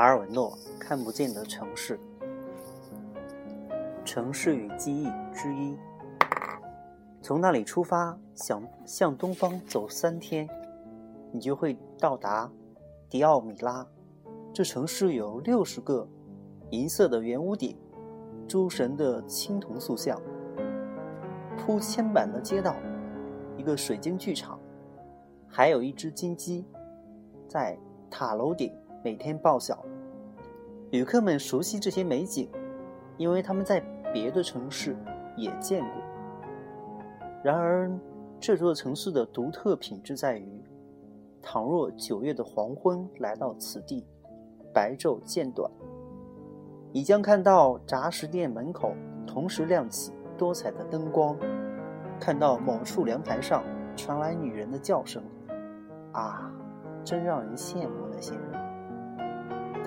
卡尔文诺《看不见的城市》，城市与记忆之一。从那里出发，想向东方走三天，你就会到达迪奥米拉。这城市有六十个银色的圆屋顶，诸神的青铜塑像，铺铅板的街道，一个水晶剧场，还有一只金鸡在塔楼顶每天报晓。旅客们熟悉这些美景，因为他们在别的城市也见过。然而，这座城市的独特品质在于：倘若九月的黄昏来到此地，白昼渐短，你将看到杂食店门口同时亮起多彩的灯光，看到某处凉台上传来女人的叫声。啊，真让人羡慕那些人！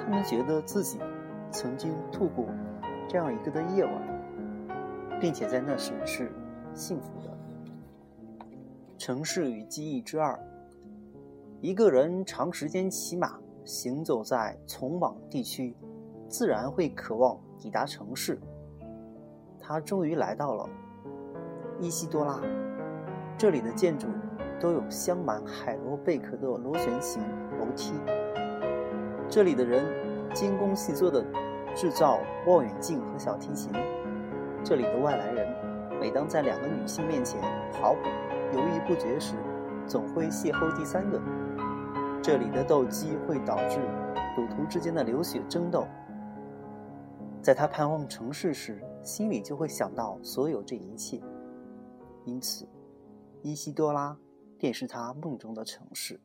他们觉得自己曾经度过这样一个的夜晚，并且在那时是幸福的。城市与记忆之二。一个人长时间骑马行走在从莽地区，自然会渴望抵达城市。他终于来到了伊西多拉，这里的建筑都有镶满海螺贝壳的螺旋形楼梯。这里的人精工细作的制造望远镜和小提琴。这里的外来人，每当在两个女性面前毫不犹豫不决时，总会邂逅第三个。这里的斗鸡会导致赌徒之间的流血争斗。在他盼望城市时，心里就会想到所有这一切。因此，伊西多拉便是他梦中的城市。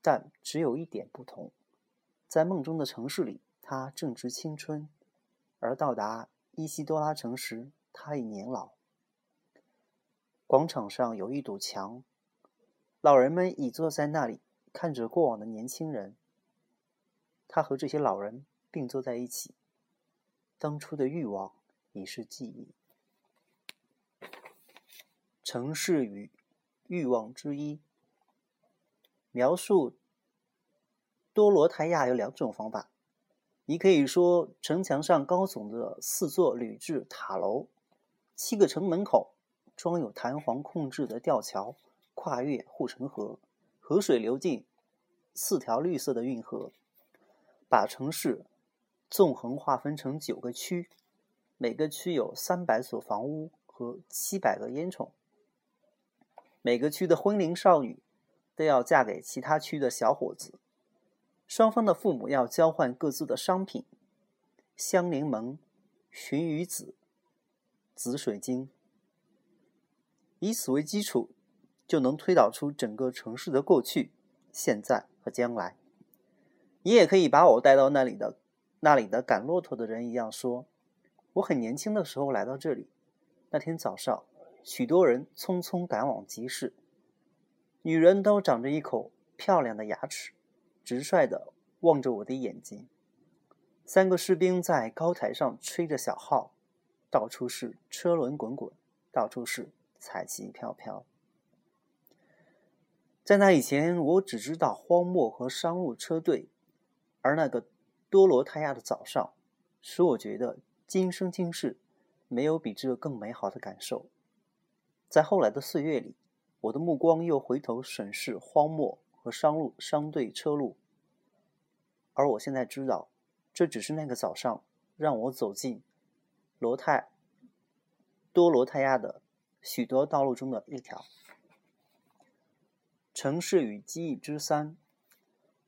但只有一点不同，在梦中的城市里，他正值青春；而到达伊西多拉城时，他已年老。广场上有一堵墙，老人们倚坐在那里，看着过往的年轻人。他和这些老人并坐在一起。当初的欲望已是记忆。城市与欲望之一。描述多罗泰亚有两种方法。你可以说，城墙上高耸的四座铝制塔楼，七个城门口。装有弹簧控制的吊桥，跨越护城河，河水流进四条绿色的运河，把城市纵横划分成九个区，每个区有三百所房屋和七百个烟囱。每个区的婚龄少女都要嫁给其他区的小伙子，双方的父母要交换各自的商品：香柠檬、鲟鱼子、紫水晶。以此为基础，就能推导出整个城市的过去、现在和将来。你也可以把我带到那里的那里的赶骆驼的人一样说：我很年轻的时候来到这里。那天早上，许多人匆匆赶往集市，女人都长着一口漂亮的牙齿，直率地望着我的眼睛。三个士兵在高台上吹着小号，到处是车轮滚滚，到处是。彩旗飘飘。在那以前，我只知道荒漠和商务车队，而那个多罗泰亚的早上，使我觉得今生今世没有比这更美好的感受。在后来的岁月里，我的目光又回头审视荒漠和商路商队车路，而我现在知道，这只是那个早上让我走进罗泰多罗泰亚的。许多道路中的一条。城市与记忆之三，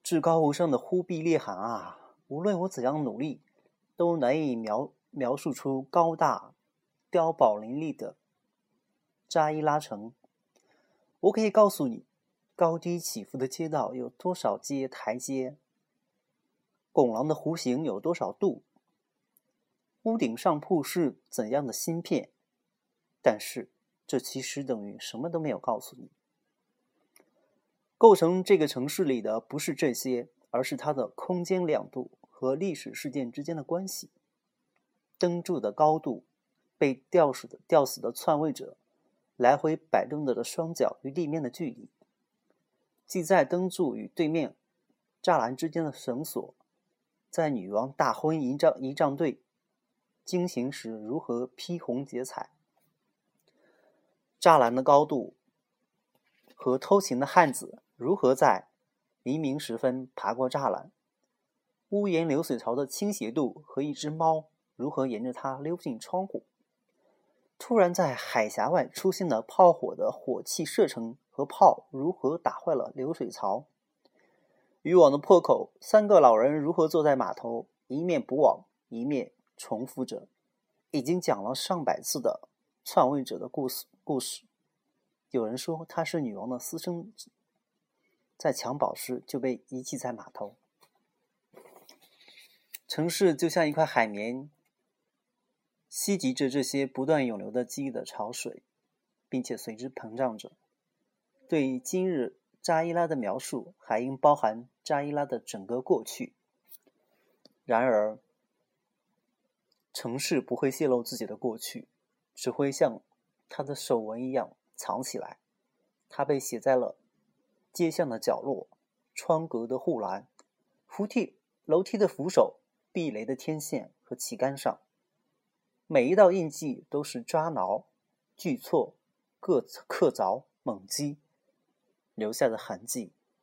至高无上的忽必烈汗啊！无论我怎样努力，都难以描描述出高大、碉堡林立的扎伊拉城。我可以告诉你，高低起伏的街道有多少阶台阶，拱廊的弧形有多少度，屋顶上铺是怎样的芯片，但是。这其实等于什么都没有告诉你。构成这个城市里的不是这些，而是它的空间亮度和历史事件之间的关系。灯柱的高度，被吊死的吊死的篡位者来回摆动着的双脚与地面的距离，系在灯柱与对面栅栏之间的绳索，在女王大婚仪仗仪仗队惊行时如何披红结彩。栅栏的高度和偷情的汉子如何在黎明时分爬过栅栏？屋檐流水槽的倾斜度和一只猫如何沿着它溜进窗户？突然在海峡外出现的炮火的火器射程和炮如何打坏了流水槽？渔网的破口，三个老人如何坐在码头，一面捕网，一面重复着已经讲了上百次的篡位者的故事。故事，有人说他是女王的私生子，在襁褓时就被遗弃在码头。城市就像一块海绵，吸集着这些不断涌流的记忆的潮水，并且随之膨胀着。对今日扎伊拉的描述，还应包含扎伊拉的整个过去。然而，城市不会泄露自己的过去，只会像他的手纹一样藏起来。它被写在了街巷的角落、窗格的护栏、扶梯、楼梯的扶手。避雷的天线和旗杆上，每一道印记都是抓挠、锯错、刻刻凿、猛击留下的痕迹。